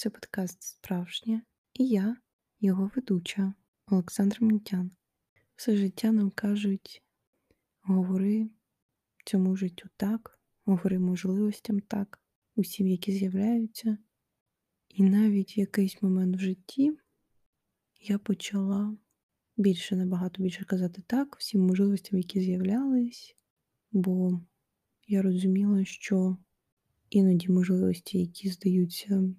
Це подкаст Справжнє і я, його ведуча Олександр Мунтян. Все життя нам кажуть: говори цьому життю так, говори можливостям так, усім, які з'являються. І навіть в якийсь момент в житті я почала більше, набагато більше казати так, всім можливостям, які з'являлись, бо я розуміла, що іноді можливості, які здаються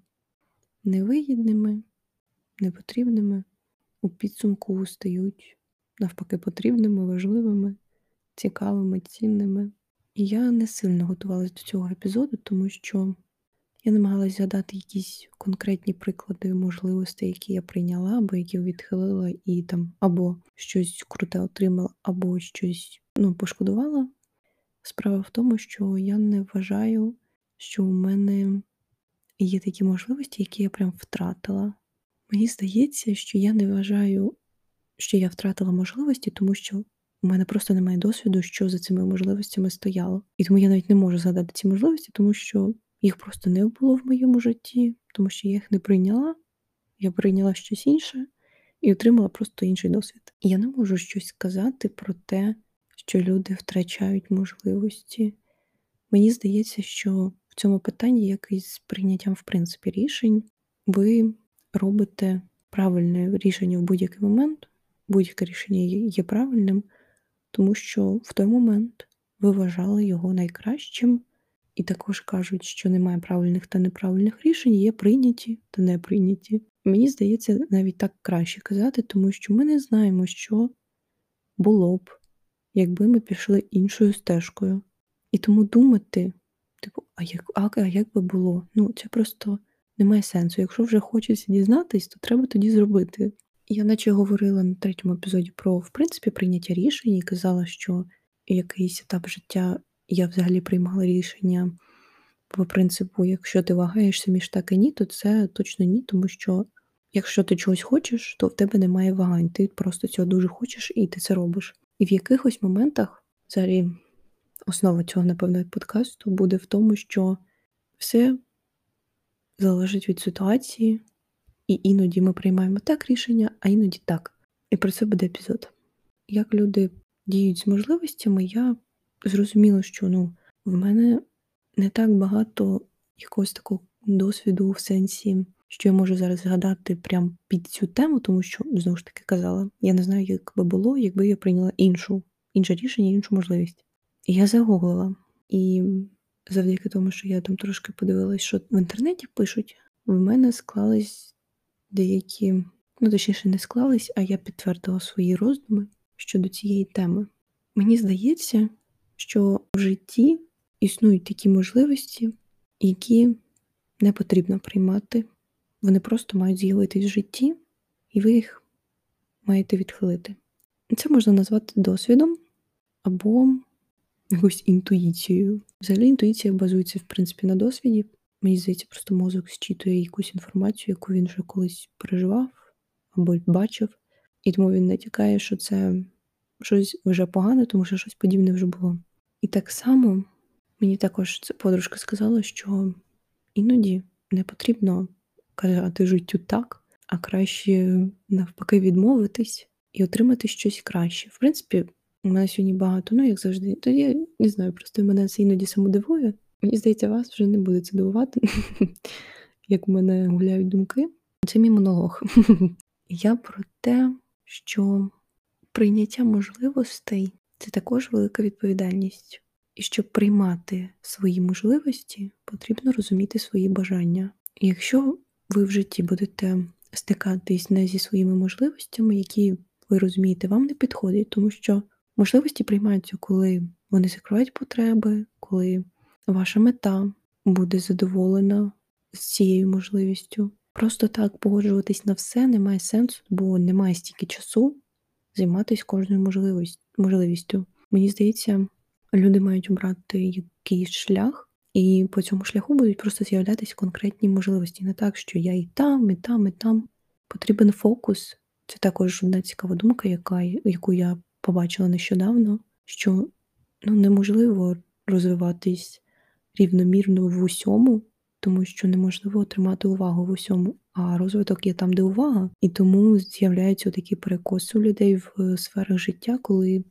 невигідними, непотрібними, у підсумку стають навпаки потрібними, важливими, цікавими, цінними. І я не сильно готувалася до цього епізоду, тому що я намагалась згадати якісь конкретні приклади можливостей, які я прийняла, або які відхилила, і там або щось круте отримала, або щось ну, пошкодувала. Справа в тому, що я не вважаю, що у мене є такі можливості, які я прям втратила. Мені здається, що я не вважаю, що я втратила можливості, тому що у мене просто немає досвіду, що за цими можливостями стояло. І тому я навіть не можу згадати ці можливості, тому що їх просто не було в моєму житті, тому що я їх не прийняла. Я прийняла щось інше і отримала просто інший досвід. І я не можу щось сказати про те, що люди втрачають можливості. Мені здається, що в цьому питанні, як і з прийняттям, в принципі, рішень, ви робите правильне рішення в будь-який момент, будь-яке рішення є правильним, тому що в той момент ви вважали його найкращим, і також кажуть, що немає правильних та неправильних рішень, є прийняті та не прийняті. Мені здається, навіть так краще казати, тому що ми не знаємо, що було б, якби ми пішли іншою стежкою. І тому думати, типу, а як а, а як би було? Ну, це просто немає сенсу. Якщо вже хочеться дізнатись, то треба тоді зробити. Я наче говорила на третьому епізоді про, в принципі, прийняття рішень і казала, що якийсь етап життя я взагалі приймала рішення по принципу, якщо ти вагаєшся між так і ні, то це точно ні, тому що якщо ти чогось хочеш, то в тебе немає вагань. Ти просто цього дуже хочеш і ти це робиш. І в якихось моментах, взагалі, основа цього, напевно, подкасту буде в тому, що все залежить від ситуації, і іноді ми приймаємо так рішення, а іноді так. І про це буде епізод. Як люди діють з можливостями, я зрозуміла, що ну, в мене не так багато якогось такого досвіду в сенсі, що я можу зараз згадати прямо під цю тему, тому що, знову ж таки, казала, я не знаю, як би було, якби я прийняла іншу, інше рішення, іншу можливість. Я загуглила. І завдяки тому, що я там трошки подивилась, що в інтернеті пишуть, в мене склались деякі, ну точніше, не склались, а я підтвердила свої роздуми щодо цієї теми. Мені здається, що в житті існують такі можливості, які не потрібно приймати. Вони просто мають з'явитись в житті, і ви їх маєте відхилити. Це можна назвати досвідом або якоюсь інтуїцією. Взагалі інтуїція базується, в принципі, на досвіді. Мені здається, просто мозок зчитує якусь інформацію, яку він вже колись переживав або бачив, і тому він натякає, що це щось вже погане, тому що щось подібне вже було. І так само мені також ця подружка сказала, що іноді не потрібно казати життю так, а краще навпаки відмовитись і отримати щось краще. В принципі, у мене сьогодні багато, ну як завжди. То я не знаю, просто мене це іноді самодивує. Мені здається, вас вже не буде це дивувати, як у мене гуляють думки. Це мій монолог. Я про те, що прийняття можливостей це також велика відповідальність. І щоб приймати свої можливості, потрібно розуміти свої бажання. І якщо ви в житті будете стикатись не зі своїми можливостями, які ви розумієте, вам не підходять, тому що можливості приймаються, коли вони закривають потреби, коли ваша мета буде задоволена з цією можливістю. Просто так погоджуватись на все немає сенсу, бо немає стільки часу займатися кожною можливістю. Мені здається, люди мають обрати якийсь шлях, і по цьому шляху будуть просто з'являтися конкретні можливості. Не так, що я і там, і там, і там. Потрібен фокус. Це також одна цікава думка, яка, яку я побачила нещодавно, що ну, неможливо розвиватись рівномірно в усьому, тому що неможливо отримати увагу в усьому. А розвиток є там, де увага, і тому з'являються такі перекоси у людей в сферах життя, коли,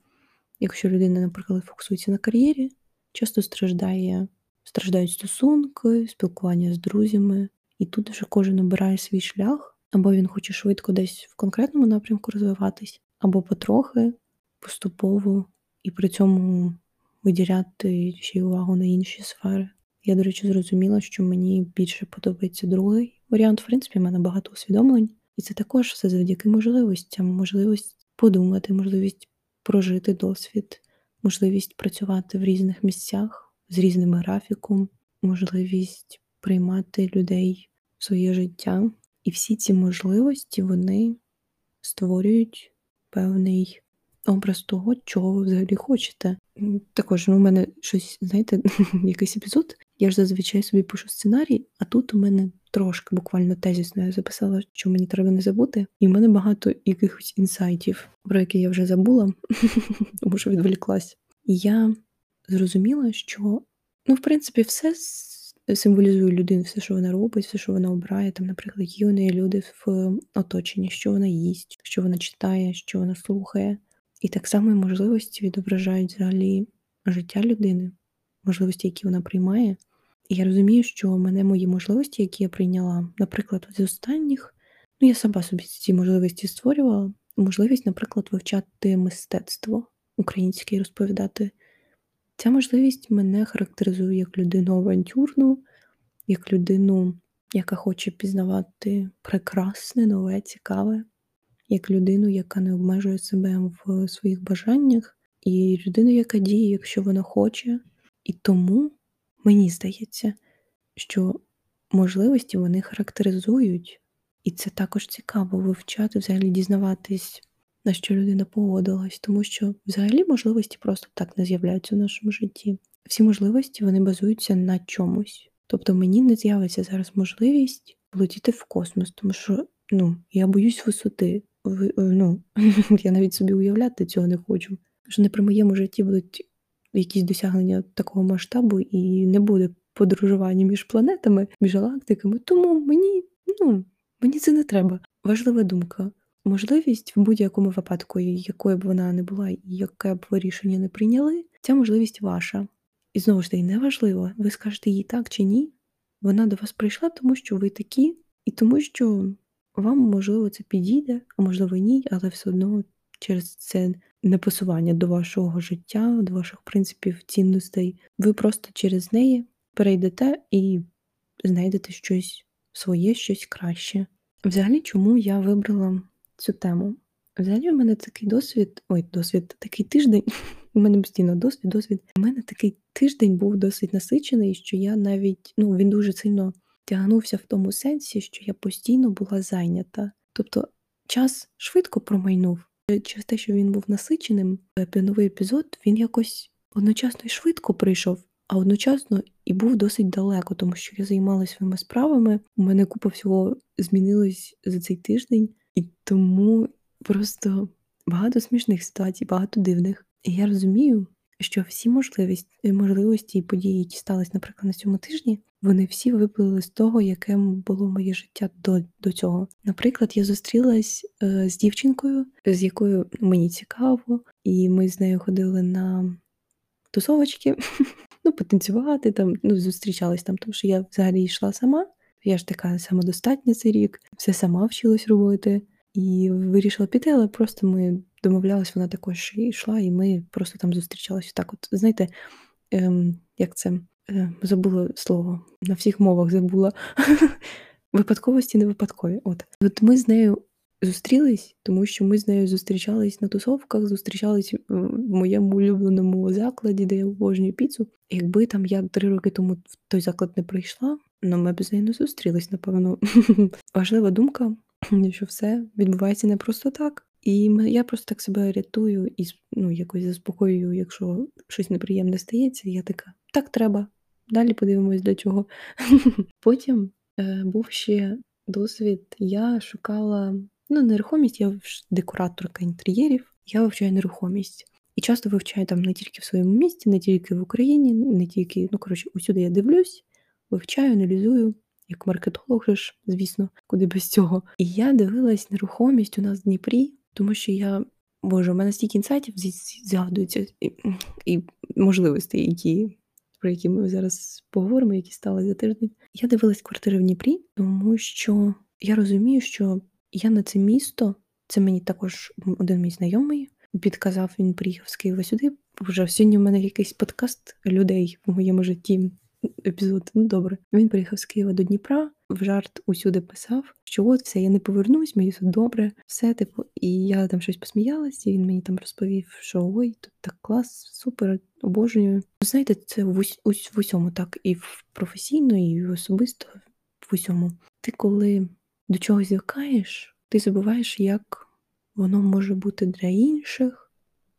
якщо людина, наприклад, фокусується на кар'єрі, часто страждає, страждають стосунки, спілкування з друзями, і тут вже кожен обирає свій шлях, або він хоче швидко десь в конкретному напрямку розвиватись, або потрохи, поступово, і при цьому виділяти ще й увагу на інші сфери. Я, до речі, зрозуміла, що мені більше подобається другий варіант. В принципі, в мене багато усвідомлень, і це також все завдяки можливостям, можливість подумати, можливість прожити досвід, можливість працювати в різних місцях з різним графіком, можливість приймати людей в своє життя. І всі ці можливості вони створюють певний образ того, чого ви взагалі хочете. Також ну, у мене щось, знаєте, якийсь епізод. Я ж зазвичай собі пишу сценарій, а тут у мене трошки буквально тезісно я записала, що мені треба не забути. І в мене багато якихось інсайтів, про які я вже забула, тому що відволіклась. Я зрозуміла, що, ну, в принципі, все символізує людину, все, що вона робить, все, що вона обирає. Там, наприклад, які у неї люди в оточенні, що вона їсть, що вона читає, що вона слухає. І так само можливості відображають взагалі життя людини, можливості, які вона приймає. І я розумію, що мене мої можливості, які я прийняла, наприклад, з останніх, ну я сама собі ці можливості створювала. Можливість, наприклад, вивчати мистецтво українське і розповідати. Ця можливість мене характеризує як людину авантюрну, як людину, яка хоче пізнавати прекрасне, нове, цікаве як людину, яка не обмежує себе в своїх бажаннях, і людину, яка діє, якщо вона хоче. І тому мені здається, що можливості вони характеризують, і це також цікаво вивчати, взагалі дізнаватись, на що людина погодилась, тому що взагалі можливості просто так не з'являються в нашому житті. Всі можливості вони базуються на чомусь. Тобто мені не з'явиться зараз можливість полетіти в космос, тому що ну, я боюсь висоти ну, я навіть собі уявляти цього не хочу. Що не при моєму житті будуть якісь досягнення такого масштабу і не буде подорожування між планетами, між галактиками. Тому мені, ну, мені це не треба. Важлива думка. Можливість в будь-якому випадку, якою б вона не була, і яке б ви рішення не прийняли, ця можливість ваша. І знову ж таки, неважливо, ви скажете їй так чи ні. Вона до вас прийшла, тому що ви такі, і тому що вам, можливо, це підійде, а можливо, ні, але все одно через це непосування до вашого життя, до ваших принципів, цінностей, ви просто через неї перейдете і знайдете щось своє, щось краще. Взагалі, чому я вибрала цю тему? Взагалі, у мене такий досвід, ой, досвід, такий тиждень. У мене постійно досвід, досвід. У мене такий тиждень був досить насичений, що я навіть ну він дуже сильно тягнувся в тому сенсі, що я постійно була зайнята. Тобто час швидко промайнув. Через те, що він був насиченим, новий епізод він якось одночасно і швидко прийшов, а одночасно і був досить далеко, тому що я займалася своїми справами. У мене купа всього змінилось за цей тиждень, і тому просто багато смішних ситуацій, багато дивних. І я розумію, що всі можливості можливості і події, які стались, наприклад, на цьому тижні, вони всі виплили з того, яким було моє життя до до цього. Наприклад, я зустрілась е, з дівчинкою, з якою мені цікаво, і ми з нею ходили на тусовочки, ну, потанцювати там, ну, зустрічались там, тому що я взагалі йшла сама. Я ж така самодостатня цей рік, все сама вчилась робити. І вирішила піти, але просто ми домовлялись, вона також і йшла, і ми просто там зустрічалися. Так, от знаєте, ем, як це Е, забула слово, на всіх мовах забула. Випадковості не випадкові. От От ми з нею зустрілись, тому що ми з нею зустрічались на тусовках, зустрічались в моєму улюбленому закладі, де я обожнюю піцу. Якби там я три роки тому в той заклад не прийшла, ну ми б з нею не зустрілись, напевно. Важлива думка, що все відбувається не просто так. І я просто так себе рятую і ну, якось заспокоюю, якщо щось неприємне стається, я така, так треба. Далі подивимось для чого. Потім е, був ще досвід. Я шукала ну, нерухомість, я декораторка інтер'єрів, я вивчаю нерухомість. І часто вивчаю там не тільки в своєму місті, не тільки в Україні, не тільки, ну коротше, усюди я дивлюсь, вивчаю, аналізую. Як маркетолог, звісно, куди без цього. І я дивилась нерухомість у нас в Дніпрі, тому що я, боже, у мене стільки інсайтів згадуються і, і можливостей, які про які ми зараз поговоримо, які стали за тиждень. Я дивилась квартири в Дніпрі, тому що я розумію, що я на це місто, це мені також один мій знайомий підказав, він приїхав з Києва сюди. Вже сьогодні в мене якийсь подкаст людей в моєму житті. Епізод, ну добре. Він приїхав з Києва до Дніпра, в жарт усюди писав, що от все, я не повернусь, мені все добре, все типу. І я там щось посміялась, і він мені там розповів, що ой, тут так клас, супер, обожнюю. Знаєте, це в, ус, в усьому так, і в професійно, і в особисто в усьому. Ти коли до чогось звикаєш, ти забуваєш, як воно може бути для інших,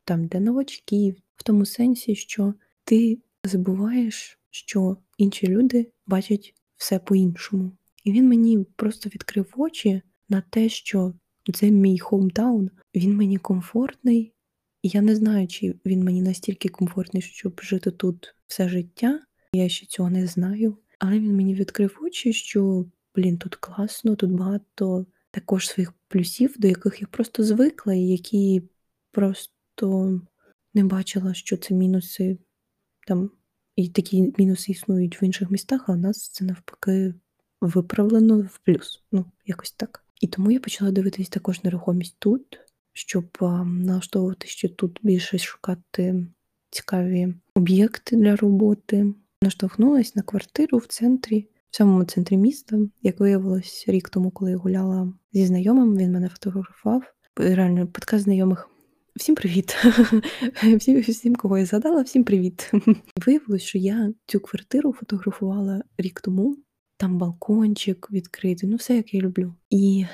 там для новачків, в тому сенсі, що ти забуваєш, що інші люди бачать все по-іншому. І він мені просто відкрив очі на те, що це мій хоумтаун, він мені комфортний, я не знаю, чи він мені настільки комфортний, щоб жити тут все життя. Я ще цього не знаю. Але він мені відкрив очі, що блін, тут класно, тут багато також своїх плюсів, до яких я просто звикла, і які просто не бачила, що це мінуси там, і такі мінуси існують в інших містах, а у нас це навпаки виправлено в плюс. Ну, якось так. І тому я почала дивитись також нерухомість тут, щоб налаштовувати ще тут більше шукати цікаві об'єкти для роботи. Наштовхнулася на квартиру в центрі в самому центрі міста. Як виявилось рік тому, коли я гуляла зі знайомим, він мене фотографував. Реально, подкаст знайомих. Всім привіт! Всім, всім, кого я згадала, всім привіт! Виявилось, що я цю квартиру фотографувала рік тому. Там балкончик відкритий, ну все як я люблю. І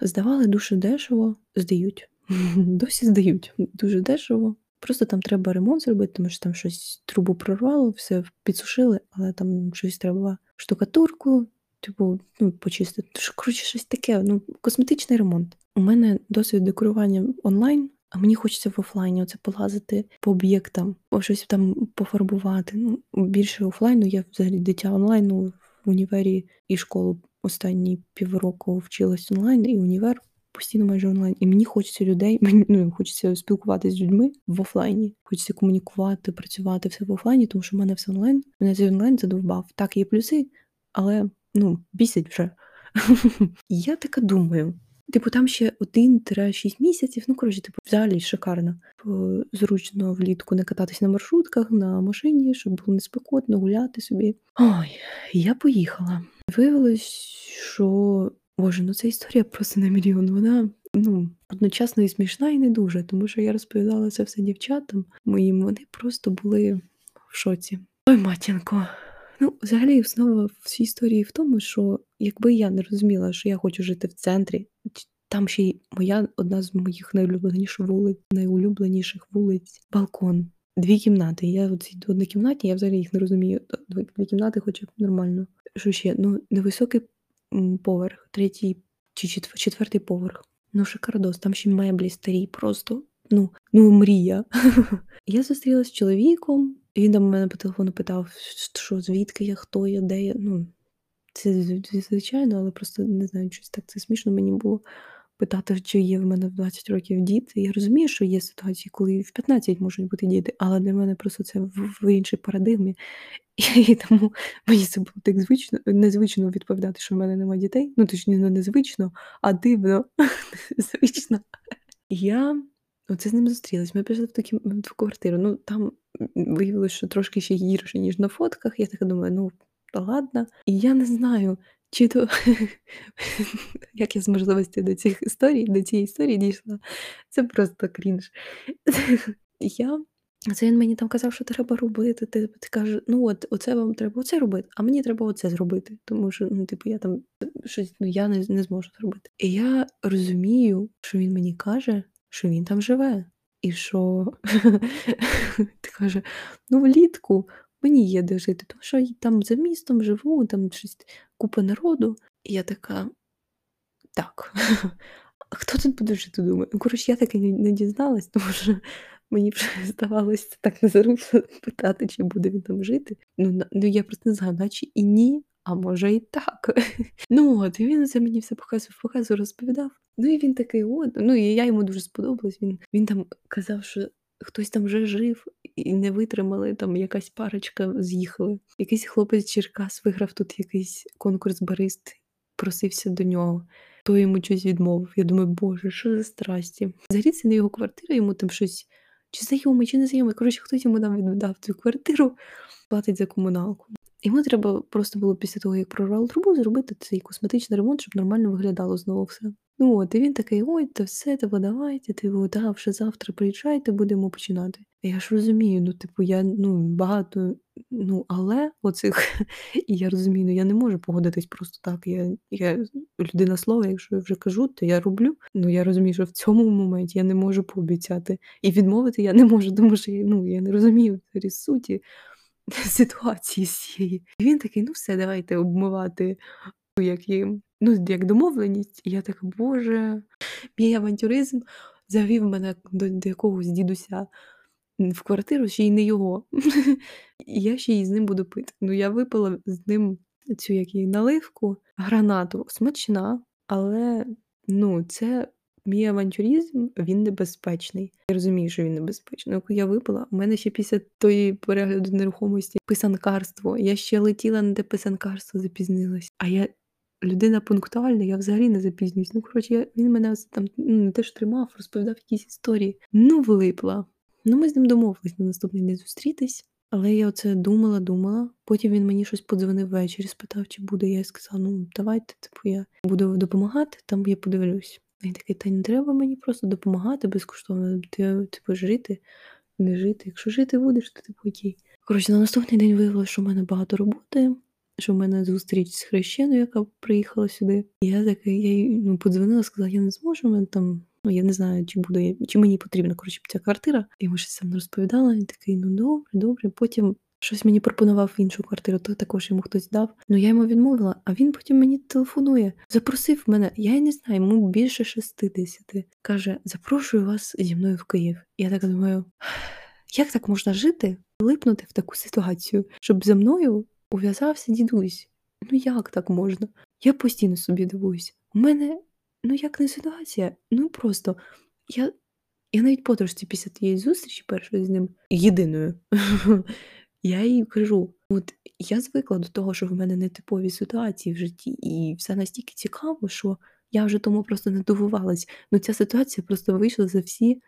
здавали дуже дешево, здають. Досі здають дуже дешево. Просто там треба ремонт зробити, тому що там щось трубу прорвало, все підсушили, але там щось треба штукатурку, типу, ну, почистити. Коротше, щось таке, ну, косметичний ремонт. У мене досвід декорування онлайн, а мені хочеться в офлайні оце полазити по об'єктам, щось там пофарбувати. Ну, Більше офлайну, я взагалі дитя онлайну в універі і школу останні півроку вчилась онлайн, і універ постійно майже онлайн. І мені хочеться людей, мені ну, хочеться спілкуватися з людьми в офлайні. Хочеться комунікувати, працювати все в офлайні, тому що в мене все онлайн. Мене цей онлайн задовбав. Так, є плюси, але ну, бісить вже. я така думаю. Типу, там ще 1-6 місяців, ну, коротше, типу, взагалі шикарно. Зручно влітку не кататись на маршрутках, на машині, щоб було неспекотно, гуляти собі. Ой, я поїхала. Виявилось, що Боже, ну ця історія просто на мільйон. Вона ну, одночасно і смішна, і не дуже, тому що я розповідала це все дівчатам моїм, вони просто були в шоці. Ой, матінко. Ну, взагалі, основа в цій історії в тому, що якби я не розуміла, що я хочу жити в центрі, там ще й моя одна з моїх найулюбленіших вулиць, найулюбленіших вулиць, балкон, дві кімнати. Я оці однокімнатні, я взагалі їх не розумію. Дві кімнати, хоча б нормально. Що ще? Ну, невисокий поверх, третій чи четвертий поверх. Ну, шикардос, там ще меблі старі, просто ну, ну мрія. Я зустрілася з чоловіком, він до мене по телефону питав, що звідки я, хто я, де я. Ну, це звичайно, але просто не знаю, щось так це смішно мені було питати, чи є в мене в 20 років діти. Я розумію, що є ситуації, коли в 15 можуть бути діти, але для мене просто це в, в іншій парадигмі. І тому мені це було так звично, незвично відповідати, що в мене немає дітей. Ну, точніше, не незвично, а дивно, звично. Я оце з ним зустрілась. Ми пішли в таку в квартиру. Ну, там виявилося, що трошки ще гірше, ніж на фотках. Я така думаю, ну, ладно. І я не знаю, чи то як я з можливості до цих історій, до цієї історії дійшла. Це просто крінж. Я це він мені там казав, що треба робити. Ти ти кажеш, ну от оце вам треба оце робити, а мені треба оце зробити. Тому що, ну, типу, я там щось ну, я не, не зможу зробити. І я розумію, що він мені каже, що він там живе. І що ти каже, ну влітку мені є де жити, тому що там за містом живу, там щось купа народу. І я така. Так, а хто тут буде жити, думаю? Ну, коротше, я так і не, дізналась, тому що Мені вже здавалося так незручно питати, чи буде він там жити. Ну, ну я просто не знаю, наче і ні, а може і так. Ну от, і він це мені все показував, показував, розповідав. Ну і він такий, от, ну і я йому дуже сподобалась. Він він там казав, що хтось там вже жив і не витримали, там якась парочка з'їхали. Якийсь хлопець Черкас виграв тут якийсь конкурс барист, просився до нього. То йому щось відмовив. Я думаю, боже, що за страсті? Взагалі це не його квартира, йому там щось чи знайомий, чи не знайомий. Коротше, хтось йому там віддав цю квартиру, платить за комуналку. Йому треба просто було після того, як прорвало трубу, зробити цей косметичний ремонт, щоб нормально виглядало знову все. Ну от, і він такий: ой, та все, та давайте, типу, да, вже завтра приїжджайте, будемо починати. Я ж розумію, ну, типу, я ну, багато, ну, але оцих, і я розумію, ну я не можу погодитись просто так. Я я людина слова, якщо я вже кажу, то я роблю. Ну я розумію, що в цьому моменті я не можу пообіцяти. І відмовити я не можу, тому що ну, я не розумію суті ситуації цієї. І він такий: ну все, давайте обмивати як їм. Ну, як домовленість, і я така, Боже, мій авантюризм завів мене до, до якогось дідуся в квартиру, ще й не його. І я ще й з ним буду пити. Ну, я випила з ним цю як її наливку, гранату смачна, але ну, це мій авантюризм, він небезпечний. Я розумію, що він небезпечний. Коли я випила, у мене ще після тої перегляду нерухомості писанкарство. Я ще летіла на те писанкарство, запізнилась. А я людина пунктуальна, я взагалі не запізнююсь. Ну, коротше, я, він мене там ну, теж тримав, розповідав якісь історії. Ну, влипла. Ну, ми з ним домовились на наступний день зустрітись. Але я оце думала, думала. Потім він мені щось подзвонив ввечері, спитав, чи буде. Я сказала, ну давайте, типу, я буду допомагати, там я подивлюсь. Він такий, та не треба мені просто допомагати безкоштовно, ти, типу, жити, не жити. Якщо жити будеш, то типу окей. Коротше, на наступний день виявилося, що в мене багато роботи що в мене зустріч з хрещеною, яка приїхала сюди. І я така, я їй ну, подзвонила, сказала, я не зможу, мене там. Ну, я не знаю, чи буде, чи мені потрібна коротше, ця квартира. І йому щось сам розповідала. І такий, ну добре, добре. Потім щось мені пропонував іншу квартиру, то також йому хтось дав. Ну я йому відмовила, а він потім мені телефонує, запросив мене. Я не знаю, йому більше 60. Каже: запрошую вас зі мною в Київ. Я так думаю, як так можна жити, липнути в таку ситуацію, щоб за мною ув'язався дідусь. Ну як так можна? Я постійно собі дивуюсь. У мене, ну як не ситуація, ну просто я я навіть подружці після тієї зустрічі першої з ним єдиною. Я їй кажу: от я звикла до того, що в мене нетипові ситуації в житті, і все настільки цікаво, що я вже тому просто не дивувалась. Ну ця ситуація просто вийшла за всі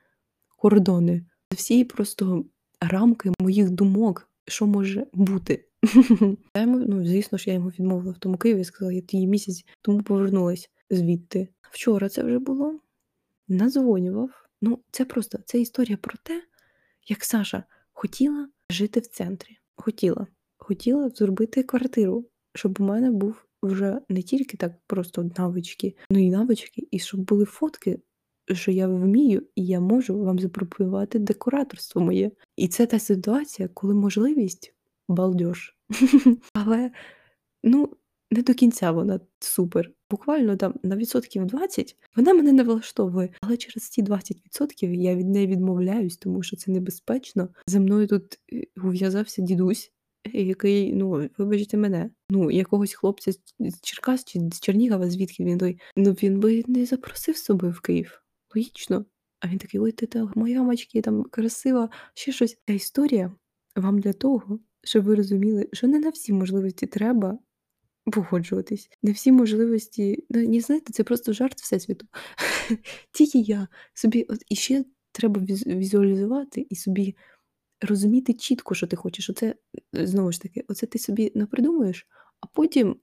кордони, за всі просто рамки моїх думок, що може бути. Я йому, ну, звісно ж, я йому відмовила в тому Києві, сказала, я її місяць тому повернулась звідти. Вчора це вже було. Назвонював. Ну, це просто це історія про те, як Саша хотіла жити в центрі. Хотіла. Хотіла зробити квартиру, щоб у мене був вже не тільки так просто навички, ну і навички, і щоб були фотки, що я вмію, і я можу вам запропонувати декораторство моє. І це та ситуація, коли можливість балдеж. Але ну, не до кінця вона супер. Буквально там на відсотків 20 вона мене не влаштовує. Але через ці 20% я від неї відмовляюсь, тому що це небезпечно. За мною тут е, ув'язався дідусь, який, ну, вибачте мене, ну, якогось хлопця з Черкас чи з Чернігова, звідки він той, ну він би не запросив з собою в Київ. Логічно. А він такий, ой, ти та моя мачки, там красива, ще щось. Та історія вам для того, щоб ви розуміли, що не на всі можливості треба погоджуватись. Не всі можливості, ну не знаєте, це просто жарт всесвіту. Тільки я собі, от і ще треба візуалізувати і собі розуміти чітко, що ти хочеш. Оце знову ж таки, оце ти собі напридумуєш, а потім,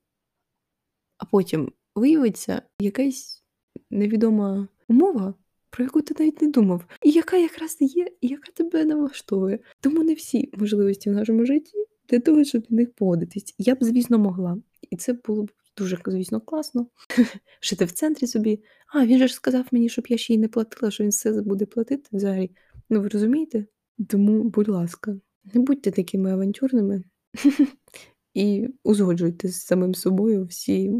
а потім виявиться якась невідома умова про яку ти навіть не думав, і яка якраз є, і яка тебе не влаштовує. Тому не всі можливості в нашому житті для того, щоб в них поводитись. Я б, звісно, могла. І це було б дуже, звісно, класно. Жити в центрі собі. А, він же ж сказав мені, щоб я ще й не платила, що він все буде платити взагалі. Ну, ви розумієте? Тому, будь ласка, не будьте такими авантюрними і узгоджуйте з самим собою всі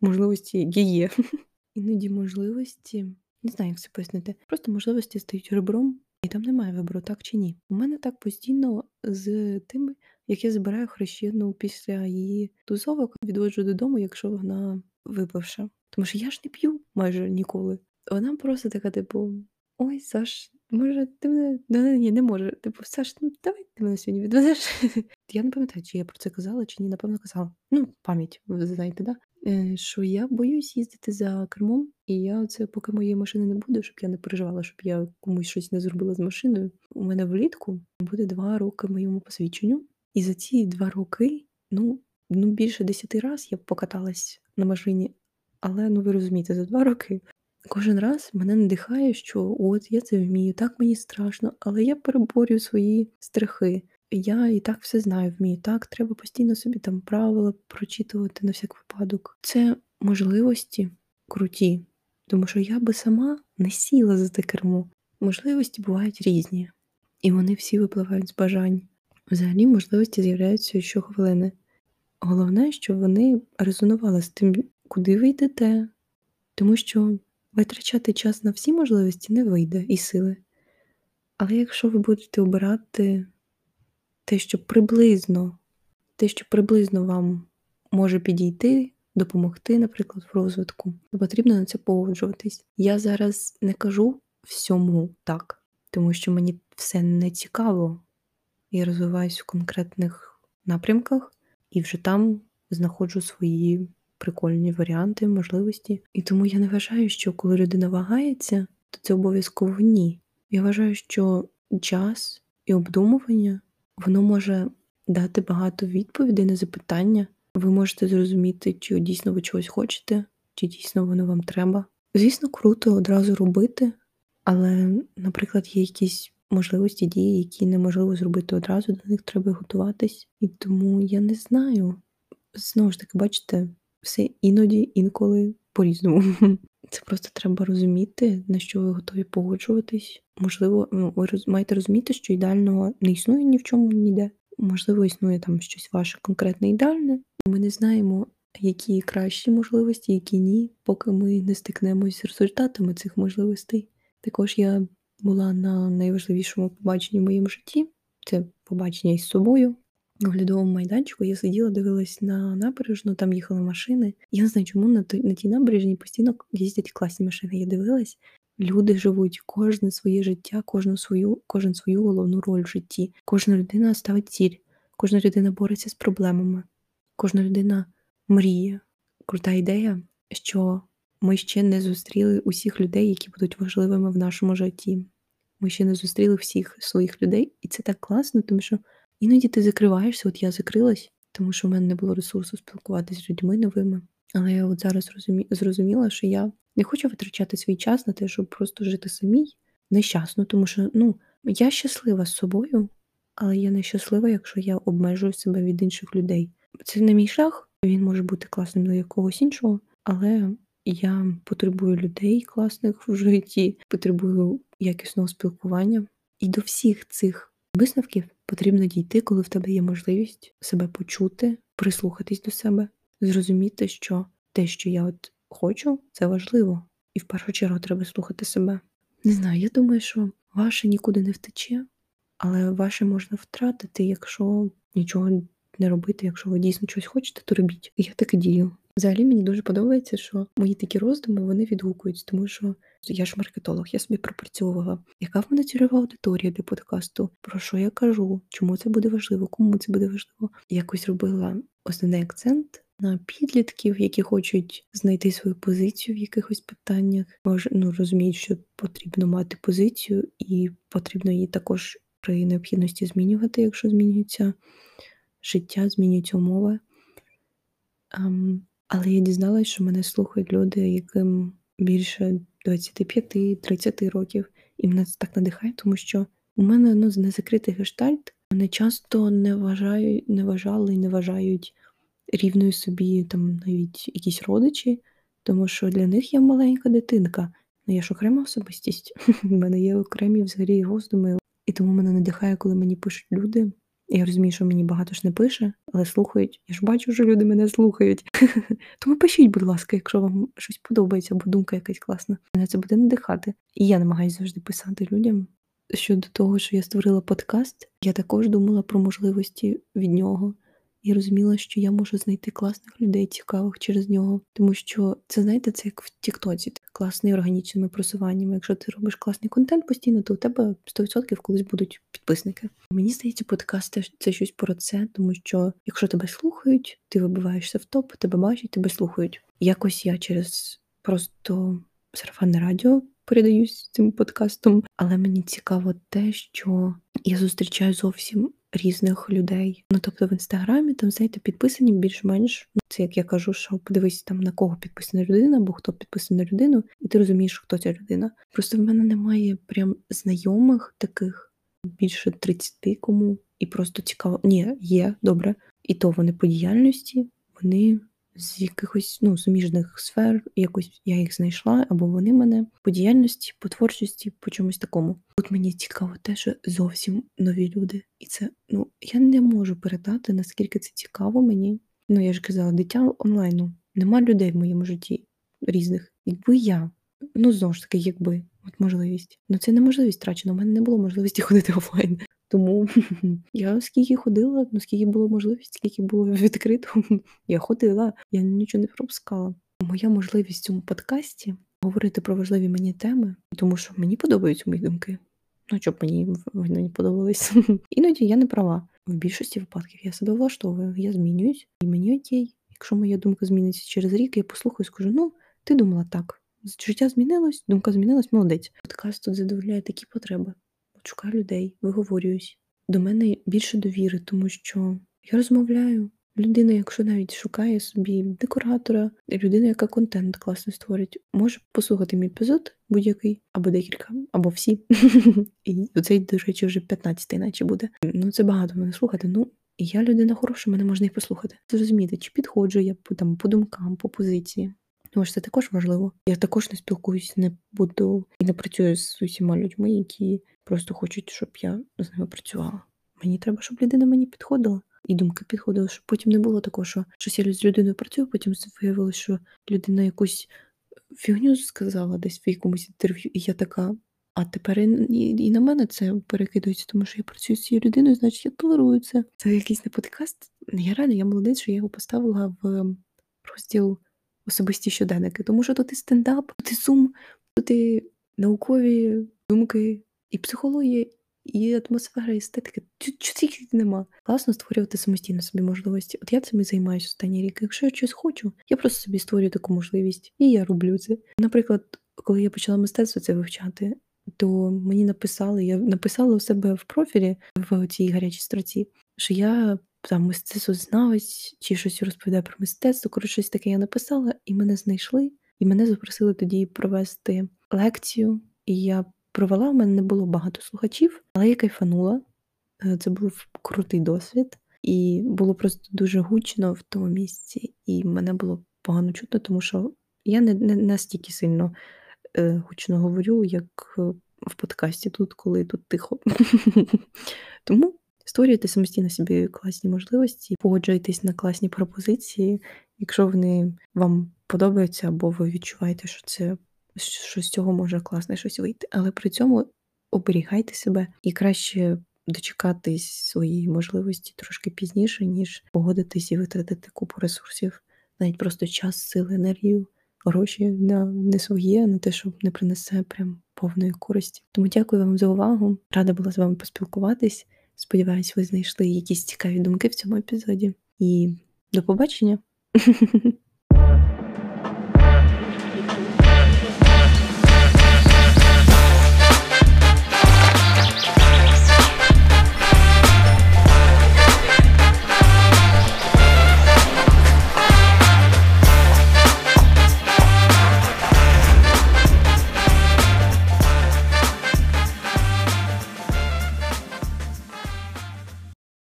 можливості, які є. Іноді можливості не знаю, як це пояснити. Просто можливості стають ребром, І там немає вибору, так чи ні. У мене так постійно з тим, як я збираю хрещену після її тусовок, відводжу додому, якщо вона випивша. Тому що я ж не п'ю майже ніколи. Вона просто така, типу: Ой, Саш, може, ти мене ну, ні, не може. Типу, Саш, ну давай ти мене сьогодні відвезеш. Я не пам'ятаю, чи я про це казала, чи ні, напевно, казала. Ну, пам'ять, ви знаєте, да? Е, що я боюсь їздити за кермом, і я це поки моєї машини не буде, щоб я не переживала, щоб я комусь щось не зробила з машиною. У мене влітку буде два роки моєму посвідченню, і за ці два роки, ну, ну більше десяти разів я покаталась на машині. Але ну ви розумієте, за два роки кожен раз мене надихає, що от я це вмію, так мені страшно, але я переборюю свої страхи. Я і так все знаю, вмію. Так, треба постійно собі там правила прочитувати на всяк випадок. Це можливості круті, тому що я би сама не сіла за те кермо. Можливості бувають різні, і вони всі випливають з бажань. Взагалі, можливості з'являються щохвилини. Головне, що вони резонували з тим, куди ви йдете, тому що витрачати час на всі можливості не вийде і сили. Але якщо ви будете обирати те, що приблизно, те, що приблизно вам може підійти, допомогти, наприклад, в розвитку, то потрібно на це погоджуватись. Я зараз не кажу всьому так, тому що мені все не цікаво. Я розвиваюся в конкретних напрямках і вже там знаходжу свої прикольні варіанти, можливості. І тому я не вважаю, що коли людина вагається, то це обов'язково ні. Я вважаю, що час і обдумування воно може дати багато відповідей на запитання. Ви можете зрозуміти, чи дійсно ви чогось хочете, чи дійсно воно вам треба. Звісно, круто одразу робити, але, наприклад, є якісь можливості дії, які неможливо зробити одразу, до них треба готуватись. І тому я не знаю. Знову ж таки, бачите, все іноді, інколи по-різному. Це просто треба розуміти, на що ви готові погоджуватись. Можливо, ну, ви роз, маєте розуміти, що ідеального не існує ні в чому ніде. Можливо, існує там щось ваше конкретне ідеальне. Ми не знаємо, які кращі можливості, які ні, поки ми не стикнемось з результатами цих можливостей. Також я була на найважливішому побаченні в моєму житті це побачення із собою. Оглядовому майданчику я сиділа, дивилась на набережну, там їхали машини. Я не знаю, чому на той, на тій набережні постійно їздять класні машини. Я дивилась, люди живуть кожне своє життя, кожну свою, кожен свою головну роль в житті. Кожна людина ставить ціль, кожна людина бореться з проблемами, кожна людина мріє. Крута ідея, що ми ще не зустріли усіх людей, які будуть важливими в нашому житті. Ми ще не зустріли всіх своїх людей, і це так класно, тому що. Іноді ти закриваєшся, от я закрилась, тому що в мене не було ресурсу спілкуватися з людьми новими. Але я от зараз розумі... зрозуміла, що я не хочу витрачати свій час на те, щоб просто жити самій нещасно, тому що ну, я щаслива з собою, але я нещаслива, якщо я обмежую себе від інших людей. Це не мій шлях, він може бути класним для якогось іншого, але я потребую людей класних в житті, потребую якісного спілкування. І до всіх цих висновків потрібно дійти, коли в тебе є можливість себе почути, прислухатись до себе, зрозуміти, що те, що я от хочу, це важливо. І в першу чергу треба слухати себе. Не знаю, я думаю, що ваше нікуди не втече, але ваше можна втратити, якщо нічого не робити, якщо ви дійсно щось хочете, то робіть. Я так і дію. Взагалі мені дуже подобається, що мої такі роздуми вони відгукуються, тому що я ж маркетолог, я собі пропрацьовувала, яка в мене цільова аудиторія для подкасту, про що я кажу, чому це буде важливо, кому це буде важливо. Якось робила основний акцент на підлітків, які хочуть знайти свою позицію в якихось питаннях. Може, ну розуміють, що потрібно мати позицію, і потрібно її також при необхідності змінювати, якщо змінюється життя, змінюються умови. Um, але я дізналась, що мене слухають люди, яким більше 25-30 років, і мене це так надихає, тому що у мене ну, незакритий гештальт. Мене часто не вважають, не вважали і не вважають рівною собі там навіть якісь родичі, тому що для них я маленька дитинка. Ну я ж окрема особистість. У мене є окремі взагалі роздуми, і тому мене надихає, коли мені пишуть люди. Я розумію, що мені багато ж не пише, але слухають. Я ж бачу, що люди мене слухають. Тому пишіть, будь ласка, якщо вам щось подобається, або думка якась класна. Мене це буде надихати. І я намагаюся завжди писати людям, щодо того, що я створила подкаст, я також думала про можливості від нього і розуміла, що я можу знайти класних людей, цікавих через нього. Тому що це, знаєте, це як в Тіктоці, класний органічними просуваннями. Якщо ти робиш класний контент постійно, то у тебе 100% колись будуть підписники. Мені здається, подкаст це щось про це, тому що якщо тебе слухають, ти вибиваєшся в топ, тебе бачать, тебе слухають. Якось я через просто сарафанне радіо передаюсь цим подкастом, але мені цікаво те, що я зустрічаю зовсім різних людей. Ну тобто в інстаграмі там, знаєте, підписані більш-менш. Ну, це як я кажу, що подивись там на кого підписана людина, або хто підписаний на людину, і ти розумієш, хто ця людина. Просто в мене немає прям знайомих таких більше 30 кому, і просто цікаво. Ні, є добре. І то вони по діяльності, вони з якихось ну, суміжних сфер, якось я їх знайшла, або вони мене по діяльності, по творчості, по чомусь такому. Тут мені цікаво те, що зовсім нові люди. І це ну я не можу передати, наскільки це цікаво мені. Ну я ж казала, дитя онлайну. Нема людей в моєму житті різних. Якби я, ну знову ж таки, якби от можливість. Ну це неможливість втрачена. У мене не було можливості ходити офлайн. Тому я скільки ходила, ну скільки було можливість, скільки було відкрито, я ходила, я нічого не пропускала. Моя можливість в цьому подкасті говорити про важливі мені теми, тому що мені подобаються мої думки. Ну, щоб мені вони не подобались. Іноді я не права. В більшості випадків я себе влаштовую, я змінююсь, і мені окей. Якщо моя думка зміниться через рік, я послухаю і скажу: ну, ти думала так. Життя змінилось, думка змінилась, молодець. Подкаст тут задовольняє такі потреби шукаю людей, виговорююсь. До мене більше довіри, тому що я розмовляю. Людина, якщо навіть шукає собі декоратора, людина, яка контент класно створить, може послухати мій епізод будь-який, або декілька, або всі. І цей, до речі, вже 15-й наче буде. Ну це багато мене слухати. Ну, і я людина хороша, мене можна і послухати. Зрозуміти, чи підходжу я по там по думкам, по позиції. Тому що це також важливо. Я також не спілкуюсь, не буду і не працюю з усіма людьми, які просто хочуть, щоб я з ними працювала. Мені треба, щоб людина мені підходила. І думки підходили, щоб потім не було такого, що щось я з людиною працюю, потім виявилося, що людина якусь фігню сказала десь в якомусь інтерв'ю, і я така. А тепер і, і, на мене це перекидується, тому що я працюю з цією людиною, значить я толерую це. Це якийсь не подкаст. Я рада, я молодець, що я його поставила в розділ особисті щоденники, тому що тут і стендап, тут і сум, тут і наукові думки, і психологія, і атмосфера, і естетика. Чого нема. Класно створювати самостійно собі можливості. От я цим і займаюся останній рік. Якщо я щось хочу, я просто собі створюю таку можливість, і я роблю це. Наприклад, коли я почала мистецтво це вивчати, то мені написали, я написала у себе в профілі в цій гарячій строці, що я там мистецтвознавець чи щось розповідає про мистецтво. Коротше, щось таке я написала, і мене знайшли, і мене запросили тоді провести лекцію. І я провела, у мене не було багато слухачів, але я кайфанула. Е, це був крутий досвід, і було просто дуже гучно в тому місці, і мене було погано чутно, тому що я не, не настільки сильно е, гучно говорю, як е, в подкасті тут, коли тут тихо. Тому створюйте самостійно собі класні можливості, погоджуйтесь на класні пропозиції, якщо вони вам подобаються, або ви відчуваєте, що це що з цього може класне щось вийти. Але при цьому оберігайте себе і краще дочекатись своєї можливості трошки пізніше, ніж погодитись і витратити купу ресурсів, навіть просто час, сили, енергію, гроші на не своє, на те, що не принесе прям повної користі. Тому дякую вам за увагу. Рада була з вами поспілкуватись. Сподіваюсь, ви знайшли якісь цікаві думки в цьому епізоді. І до побачення!